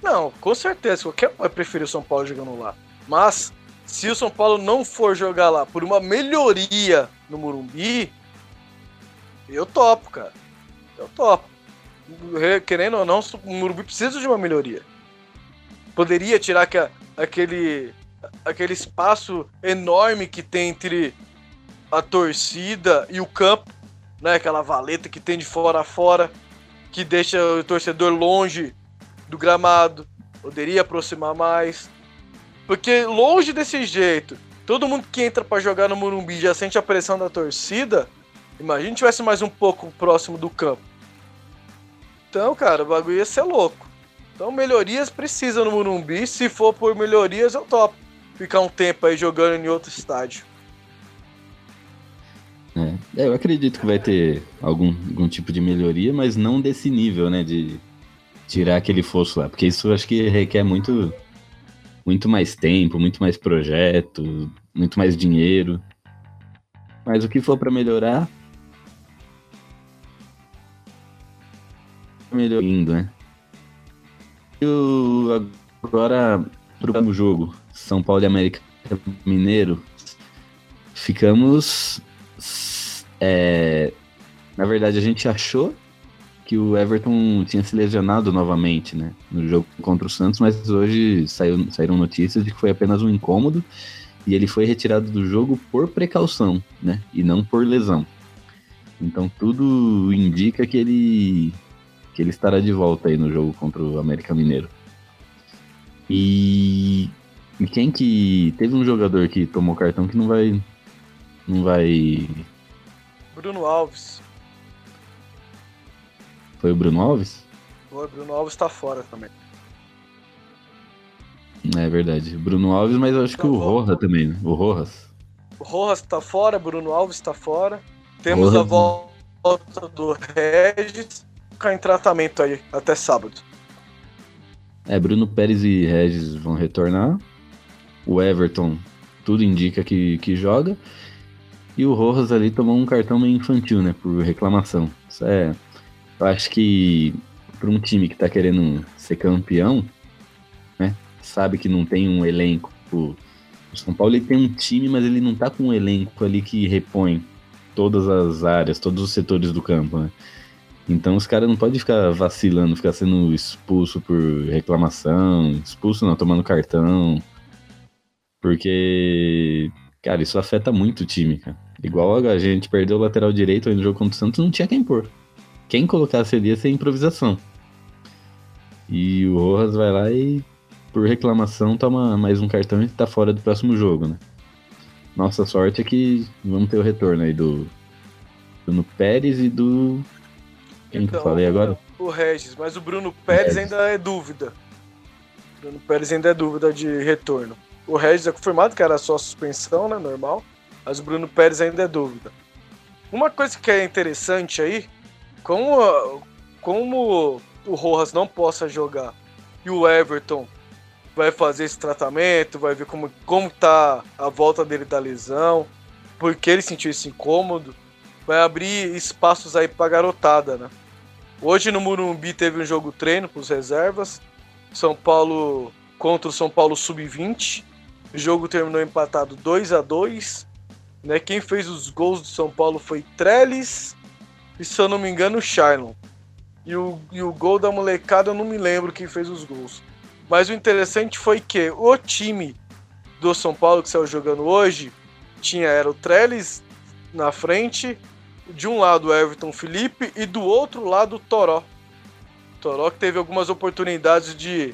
Não, com certeza. Qualquer um vai preferir o São Paulo jogando lá. Mas, se o São Paulo não for jogar lá por uma melhoria no Morumbi, eu topo, cara. Eu topo. Querendo ou não, o Morumbi precisa de uma melhoria. Poderia tirar que, aquele, aquele espaço enorme que tem entre a torcida e o campo, né? Aquela valeta que tem de fora a fora, que deixa o torcedor longe do gramado. Poderia aproximar mais. Porque longe desse jeito, todo mundo que entra para jogar no Morumbi já sente a pressão da torcida. Imagina se tivesse mais um pouco próximo do campo. Então, cara, o bagulho ia ser louco. Então, melhorias precisa no Morumbi. Se for por melhorias, eu topo. Ficar um tempo aí jogando em outro estádio. É, eu acredito que vai ter algum, algum tipo de melhoria, mas não desse nível, né? De tirar aquele fosso lá. Porque isso eu acho que requer muito, muito mais tempo, muito mais projeto, muito mais dinheiro. Mas o que for para melhorar. Melhorando, né? E o, agora, pro jogo, São Paulo e América Mineiro, ficamos é, na verdade, a gente achou que o Everton tinha se lesionado novamente, né? No jogo contra o Santos, mas hoje saiu, saíram notícias de que foi apenas um incômodo e ele foi retirado do jogo por precaução, né? E não por lesão. Então tudo indica que ele que ele estará de volta aí no jogo contra o América Mineiro. E, e quem que teve um jogador que tomou cartão que não vai não vai Bruno Alves. Foi o Bruno Alves? Foi, Bruno Alves tá fora também. É verdade. Bruno Alves, mas eu acho que o Rojas também, né? O Rojas. O Rojas tá fora, Bruno Alves tá fora. Temos Rojas, a volta do Regis, ficar em tratamento aí até sábado. É, Bruno Pérez e Regis vão retornar. O Everton, tudo indica que, que joga. E o Rojas ali tomou um cartão meio infantil, né? Por reclamação. Isso é. Eu acho que para um time que tá querendo ser campeão, né? Sabe que não tem um elenco. O São Paulo ele tem um time, mas ele não tá com um elenco ali que repõe todas as áreas, todos os setores do campo, né? Então os caras não podem ficar vacilando, ficar sendo expulso por reclamação, expulso não, tomando cartão. Porque Cara, isso afeta muito o time, cara. Igual a gente perdeu o lateral direito aí no jogo contra o Santos, não tinha quem pôr. Quem colocasse ali ia ser improvisação. E o Rojas vai lá e, por reclamação, toma mais um cartão e tá fora do próximo jogo, né? Nossa sorte é que vamos ter o retorno aí do Bruno Pérez e do. Quem então, que eu então, falei agora? O Regis, mas o Bruno Pérez Regis. ainda é dúvida. O Bruno Pérez ainda é dúvida de retorno. O Regis é confirmado que era só suspensão, né? Normal. Mas o Bruno Pérez ainda é dúvida. Uma coisa que é interessante aí, como, como o Rojas não possa jogar e o Everton vai fazer esse tratamento, vai ver como, como tá a volta dele da lesão, porque ele sentiu esse incômodo, vai abrir espaços aí pra garotada, né? Hoje no Murumbi teve um jogo treino com os reservas. São Paulo contra o São Paulo Sub-20. O jogo terminou empatado 2 a 2 né? Quem fez os gols do São Paulo foi Trellis e, se eu não me engano, o Shailon. E o, e o gol da molecada eu não me lembro quem fez os gols. Mas o interessante foi que o time do São Paulo que saiu jogando hoje tinha era o Trellis na frente, de um lado o Everton Felipe e do outro lado o Toró. Toró que teve algumas oportunidades de,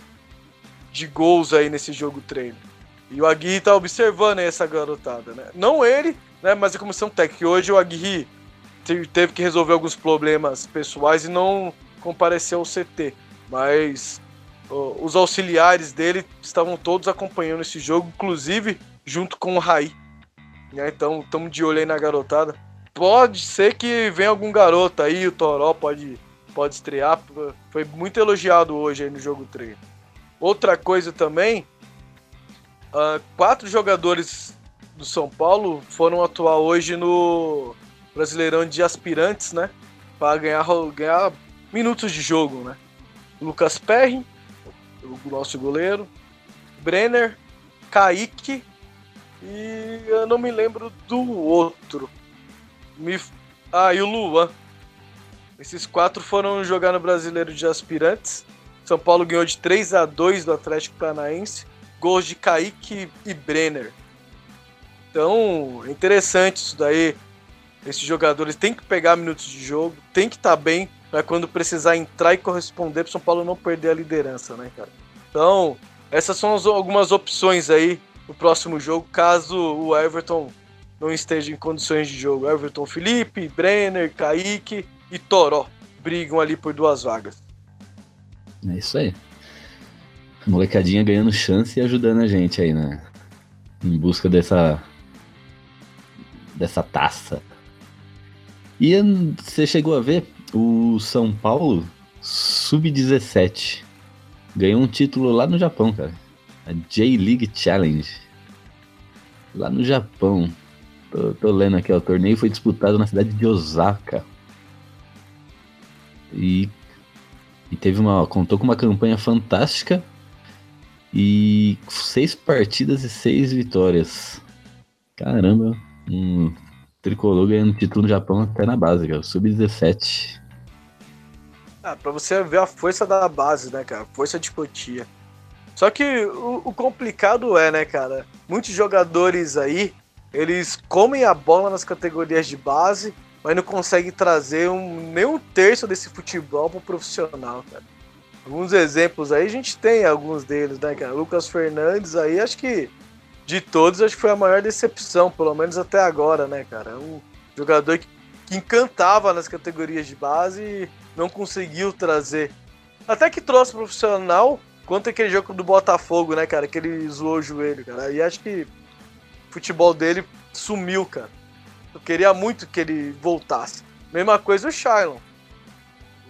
de gols aí nesse jogo treino. E o Aguirre tá observando essa garotada, né? Não ele, né? Mas a comissão técnica. Hoje o Aguirre teve que resolver alguns problemas pessoais e não compareceu ao CT. Mas os auxiliares dele estavam todos acompanhando esse jogo, inclusive junto com o Raí. Né? Então estamos de olho aí na garotada. Pode ser que venha algum garoto aí, o Toró pode, pode estrear. Foi muito elogiado hoje aí no jogo 3. Outra coisa também, uh, quatro jogadores do São Paulo foram atuar hoje no Brasileirão de Aspirantes, né? Para ganhar, ganhar minutos de jogo, né? Lucas Perry, o nosso goleiro, Brenner, Kaique e eu não me lembro do outro. Me... Ah, e o Luan. Esses quatro foram jogar no Brasileiro de Aspirantes. São Paulo ganhou de 3 a 2 do Atlético Paranaense. Gols de Kaique e Brenner. Então, é interessante isso daí. Esses jogadores têm que pegar minutos de jogo, tem que estar tá bem para quando precisar entrar e corresponder para São Paulo não perder a liderança, né, cara? Então, essas são as, algumas opções aí no próximo jogo, caso o Everton não esteja em condições de jogo. Everton Felipe, Brenner, Kaique e Toró brigam ali por duas vagas. É isso aí. A molecadinha ganhando chance e ajudando a gente aí, né? Em busca dessa. dessa taça. E você chegou a ver o São Paulo Sub-17 ganhou um título lá no Japão, cara. A J-League Challenge. Lá no Japão. Tô, tô lendo aqui, ó, o torneio foi disputado na cidade de Osaka. E, e teve uma. contou com uma campanha fantástica. E seis partidas e seis vitórias. Caramba, um tricolor ganhando título no Japão até na base, cara. Sub-17. Ah, pra você ver a força da base, né, cara? Força de Cotia. Só que o, o, complicado é, né, cara? Muitos jogadores aí, eles comem a bola nas categorias de base, mas não conseguem trazer um, nem um terço desse futebol pro profissional, cara. Alguns exemplos aí, a gente tem alguns deles, né, cara? Lucas Fernandes aí, acho que de todos, acho que foi a maior decepção, pelo menos até agora, né, cara? Um jogador que, que encantava nas categorias de base e não conseguiu trazer. Até que trouxe profissional, quanto aquele jogo do Botafogo, né, cara? Que ele zoou o joelho, cara. E acho que o futebol dele sumiu, cara. Eu queria muito que ele voltasse. Mesma coisa o Shailon.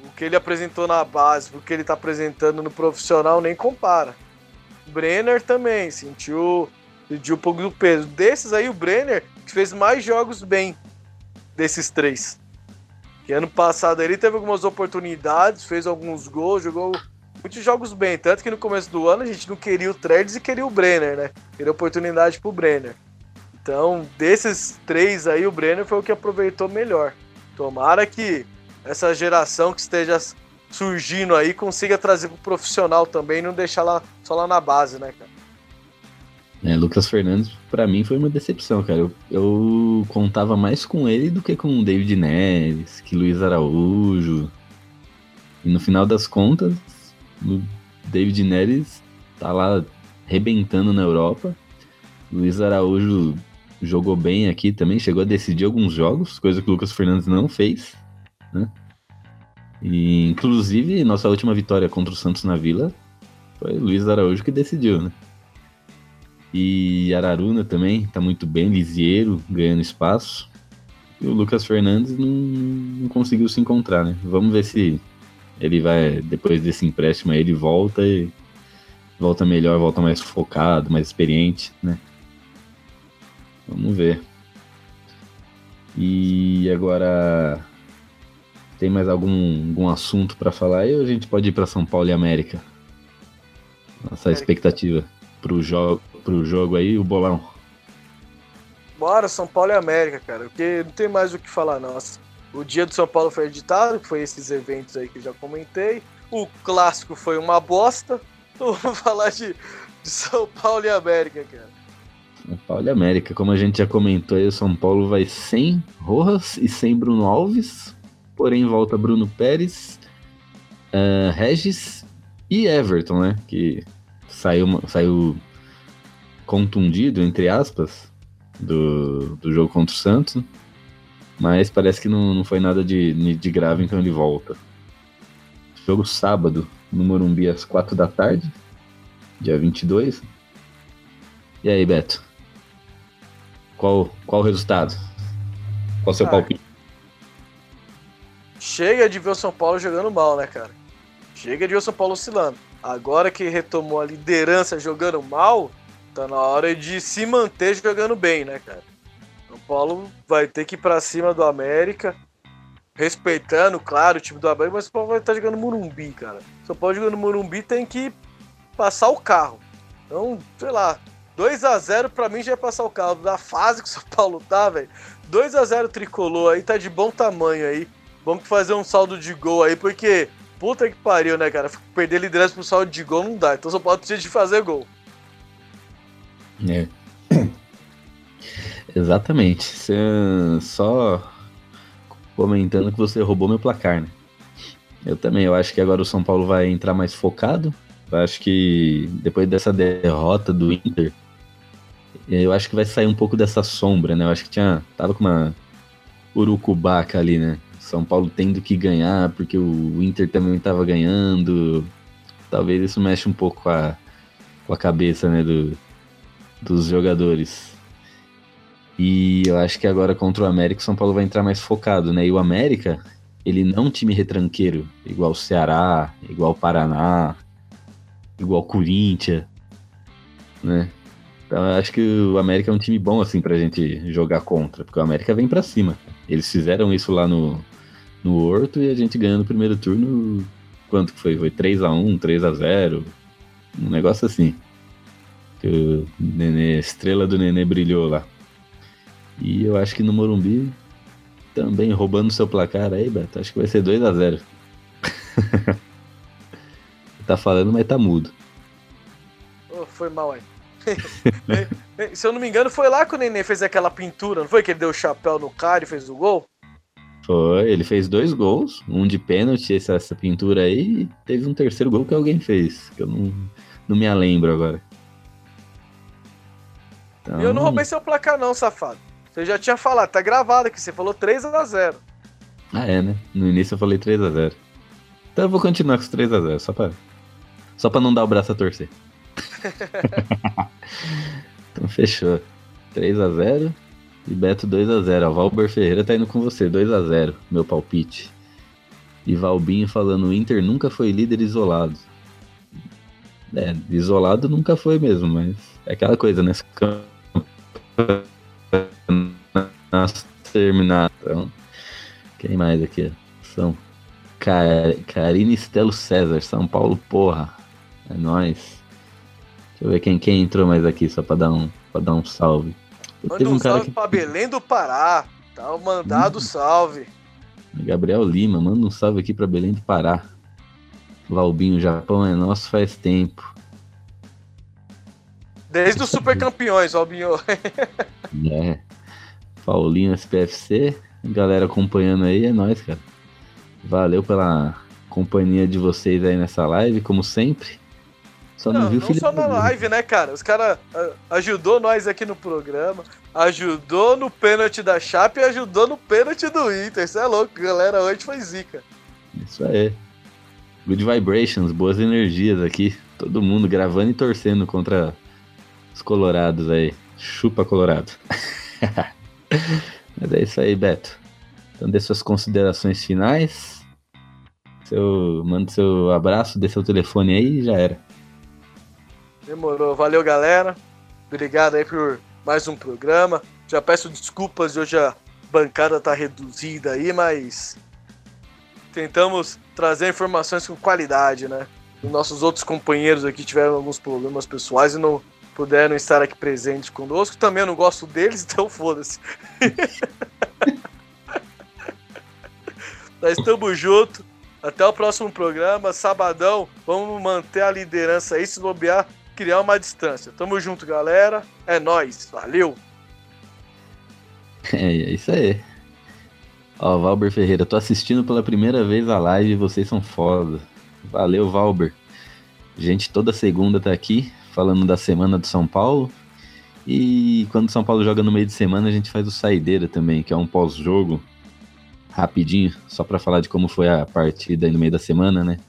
O que ele apresentou na base, o que ele tá apresentando no profissional, nem compara. Brenner também sentiu, sentiu um pouco do peso. Desses aí, o Brenner fez mais jogos bem desses três. Que ano passado ele teve algumas oportunidades, fez alguns gols, jogou muitos jogos bem. Tanto que no começo do ano a gente não queria o Tredes e queria o Brenner, né? Queria oportunidade pro Brenner. Então, desses três aí, o Brenner foi o que aproveitou melhor. Tomara que essa geração que esteja surgindo aí consiga trazer pro profissional também, não deixar lá só lá na base, né, cara? É, Lucas Fernandes, para mim, foi uma decepção, cara. Eu, eu, contava mais com ele do que com o David Neres, que Luiz Araújo. E no final das contas, o David Neres tá lá rebentando na Europa. Luiz Araújo jogou bem aqui também, chegou a decidir alguns jogos, coisa que o Lucas Fernandes não fez, né? E, inclusive, nossa última vitória contra o Santos na Vila foi Luiz Araújo que decidiu, né? E Araruna também tá muito bem, Lisieiro ganhando espaço. E o Lucas Fernandes não, não, conseguiu se encontrar, né? Vamos ver se ele vai, depois desse empréstimo aí, ele volta e volta melhor, volta mais focado, mais experiente, né? Vamos ver. E agora tem mais algum, algum assunto para falar aí ou a gente pode ir para São Paulo e América? Nossa expectativa pro jogo pro jogo aí, o bolão? Bora, São Paulo e América, cara. Porque não tem mais o que falar, nossa. O dia do São Paulo foi editado, que foi esses eventos aí que eu já comentei. O clássico foi uma bosta. Então vamos falar de, de São Paulo e América, cara. São Paulo e América, como a gente já comentou aí, o São Paulo vai sem Rojas e sem Bruno Alves. Porém, volta Bruno Pérez, uh, Regis e Everton, né? Que saiu, saiu contundido, entre aspas, do, do jogo contra o Santos. Mas parece que não, não foi nada de, de grave, então ele volta. Jogo sábado, no Morumbi, às 4 da tarde, dia 22. E aí, Beto? Qual, qual o resultado? Qual o seu ah, palpite? chega de ver o São Paulo jogando mal, né, cara? Chega de ver o São Paulo oscilando. Agora que retomou a liderança jogando mal, tá na hora de se manter jogando bem, né, cara? São Paulo vai ter que ir pra cima do América, respeitando, claro, o time do América, mas o São Paulo vai estar jogando Murumbi, cara. São Paulo jogando Murumbi tem que passar o carro. Então, sei lá, 2 a 0 para mim já é passar o carro. Da fase que o São Paulo tá, velho. 2 a 0 tricolor aí, tá de bom tamanho aí. Vamos fazer um saldo de gol aí, porque puta que pariu, né, cara? Perder liderança pro saldo de gol não dá. Então só pode precisar de fazer gol. É. Exatamente. Você só comentando que você roubou meu placar, né? Eu também, eu acho que agora o São Paulo vai entrar mais focado. Eu acho que depois dessa derrota do Inter, eu acho que vai sair um pouco dessa sombra, né? Eu acho que tinha. Tava com uma urucubaca ali, né? São Paulo tendo que ganhar, porque o Inter também estava ganhando. Talvez isso mexa um pouco com a, com a cabeça, né, do, dos jogadores. E eu acho que agora contra o América, o São Paulo vai entrar mais focado, né? E o América, ele não é um time retranqueiro, igual o Ceará, igual o Paraná, igual o Corinthians, né? Então eu acho que o América é um time bom assim pra gente jogar contra, porque o América vem para cima. Eles fizeram isso lá no, no Horto e a gente ganhou no primeiro turno. Quanto que foi? Foi 3x1, 3x0. Um negócio assim. Que o Nenê, a estrela do Nenê brilhou lá. E eu acho que no Morumbi, também roubando seu placar aí, Beto, acho que vai ser 2x0. tá falando, mas tá mudo. Oh, foi mal aí. Se eu não me engano, foi lá que o Nenê fez aquela pintura, não foi que ele deu o chapéu no cara e fez o gol? Foi, ele fez dois gols, um de pênalti, essa, essa pintura aí, e teve um terceiro gol que alguém fez, que eu não, não me lembro agora. Então... Eu não roubei seu placar não, safado. Você já tinha falado, tá gravado aqui, você falou 3 a 0 Ah, é, né? No início eu falei 3 a 0 Então eu vou continuar com os 3 a 0 só pra, só pra não dar o braço a torcer. então fechou. 3 a 0 e Beto 2 a 0 A Valber Ferreira tá indo com você, 2 a 0 meu palpite. E Valbinho falando: o Inter nunca foi líder isolado. É, isolado nunca foi mesmo, mas é aquela coisa, né? Terminar. Então, quem mais aqui? São Car Karine Estelo César, São Paulo, porra. É nóis. Deixa eu ver quem, quem entrou mais aqui, só pra dar um, pra dar um salve. Manda um, um salve que... pra Belém do Pará. Tá mandado hum. salve. Gabriel Lima, manda um salve aqui pra Belém do Pará. Valbinho, Japão é nosso faz tempo. Desde os super campeões, Valbinho. é. Paulinho SPFC, galera acompanhando aí, é nóis, cara. Valeu pela companhia de vocês aí nessa live, como sempre. Só não, não viu não só na live, né, cara? Os caras ajudou nós aqui no programa, ajudou no pênalti da Chape e ajudou no pênalti do Inter. Isso é louco, galera. Hoje foi zica. Isso aí. Good vibrations, boas energias aqui. Todo mundo gravando e torcendo contra os colorados aí. Chupa colorado. Mas é isso aí, Beto. Então dê suas considerações finais. Seu, manda seu abraço, dê seu telefone aí e já era. Demorou. Valeu, galera. Obrigado aí por mais um programa. Já peço desculpas de hoje a bancada tá reduzida aí, mas tentamos trazer informações com qualidade, né? Os nossos outros companheiros aqui tiveram alguns problemas pessoais e não puderam estar aqui presentes conosco. Também eu não gosto deles, então foda-se. Nós estamos juntos. Até o próximo programa, sabadão. Vamos manter a liderança aí, se bobear criar uma distância. Tamo junto, galera. É nós. Valeu. É, é isso aí. Ó, Valber Ferreira, tô assistindo pela primeira vez a live e vocês são foda. Valeu, Valber. Gente, toda segunda tá aqui falando da semana do São Paulo. E quando o São Paulo joga no meio de semana, a gente faz o Saideira também, que é um pós-jogo rapidinho, só para falar de como foi a partida aí no meio da semana, né?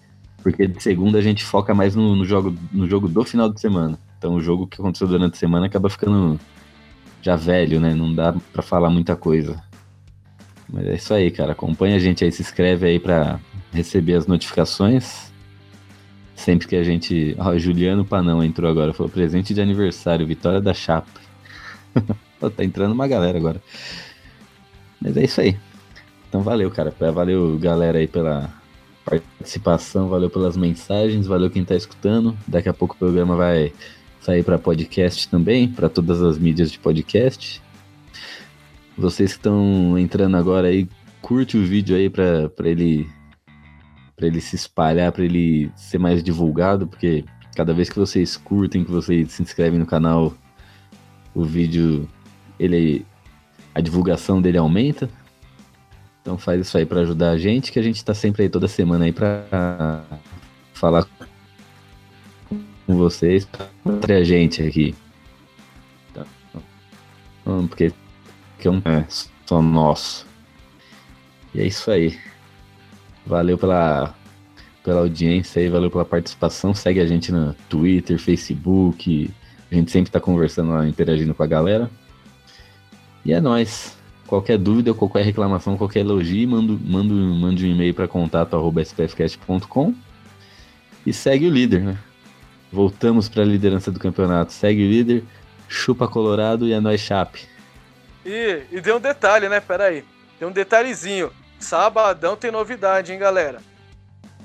Porque de segunda a gente foca mais no, no, jogo, no jogo do final de semana. Então o jogo que aconteceu durante a semana acaba ficando já velho, né? Não dá para falar muita coisa. Mas é isso aí, cara. Acompanha a gente aí, se inscreve aí pra receber as notificações. Sempre que a gente. Ó, Juliano Panão entrou agora. Falou presente de aniversário, vitória da chapa. Tá entrando uma galera agora. Mas é isso aí. Então valeu, cara. Valeu, galera, aí pela participação, valeu pelas mensagens, valeu quem tá escutando. Daqui a pouco o programa vai sair para podcast também, para todas as mídias de podcast. Vocês que estão entrando agora aí, curte o vídeo aí para ele para ele se espalhar, para ele ser mais divulgado, porque cada vez que vocês curtem, que vocês se inscrevem no canal, o vídeo ele a divulgação dele aumenta. Então faz isso aí para ajudar a gente, que a gente tá sempre aí toda semana aí para falar com vocês, entre a gente aqui. Então, porque que é um é só nosso. E é isso aí. Valeu pela, pela audiência aí, valeu pela participação. Segue a gente no Twitter, Facebook. A gente sempre tá conversando lá, interagindo com a galera. E é nóis. Qualquer dúvida, qualquer reclamação, qualquer elogio, manda, manda, manda um e-mail para contato.spfcast.com e segue o líder, né? Voltamos para a liderança do campeonato. Segue o líder, chupa Colorado e é nóis chape. E, e tem um detalhe, né? Pera aí. Tem um detalhezinho. Sabadão tem novidade, hein, galera?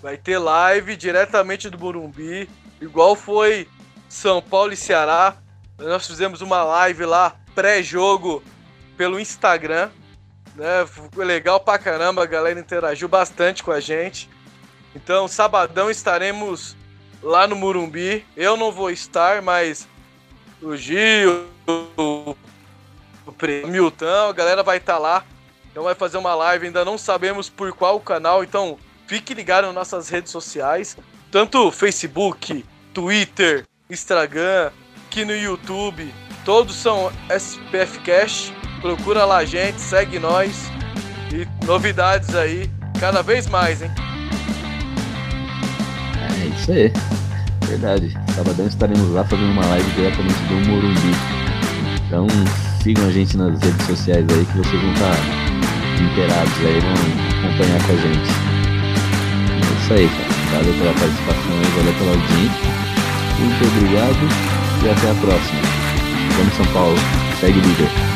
Vai ter live diretamente do Burumbi, igual foi São Paulo e Ceará. Nós fizemos uma live lá, pré-jogo, pelo Instagram. Né? Foi legal pra caramba, a galera interagiu bastante com a gente. Então, sabadão estaremos lá no Murumbi. Eu não vou estar, mas o Gil, o Milton, a galera vai estar lá. Então vai fazer uma live, ainda não sabemos por qual canal, então fique ligado nas nossas redes sociais, tanto Facebook, Twitter, Instagram, aqui no YouTube, todos são SPF Cash. Procura lá a gente, segue nós e novidades aí cada vez mais, hein? É isso aí. Verdade. Sabadão estaremos lá fazendo uma live diretamente do Morumbi. Então sigam a gente nas redes sociais aí que vocês vão estar inteirados aí, vão acompanhar com a gente. É isso aí, cara. Valeu pela participação aí, valeu pela audiência. Muito obrigado e até a próxima. Vamos São Paulo. Segue líder.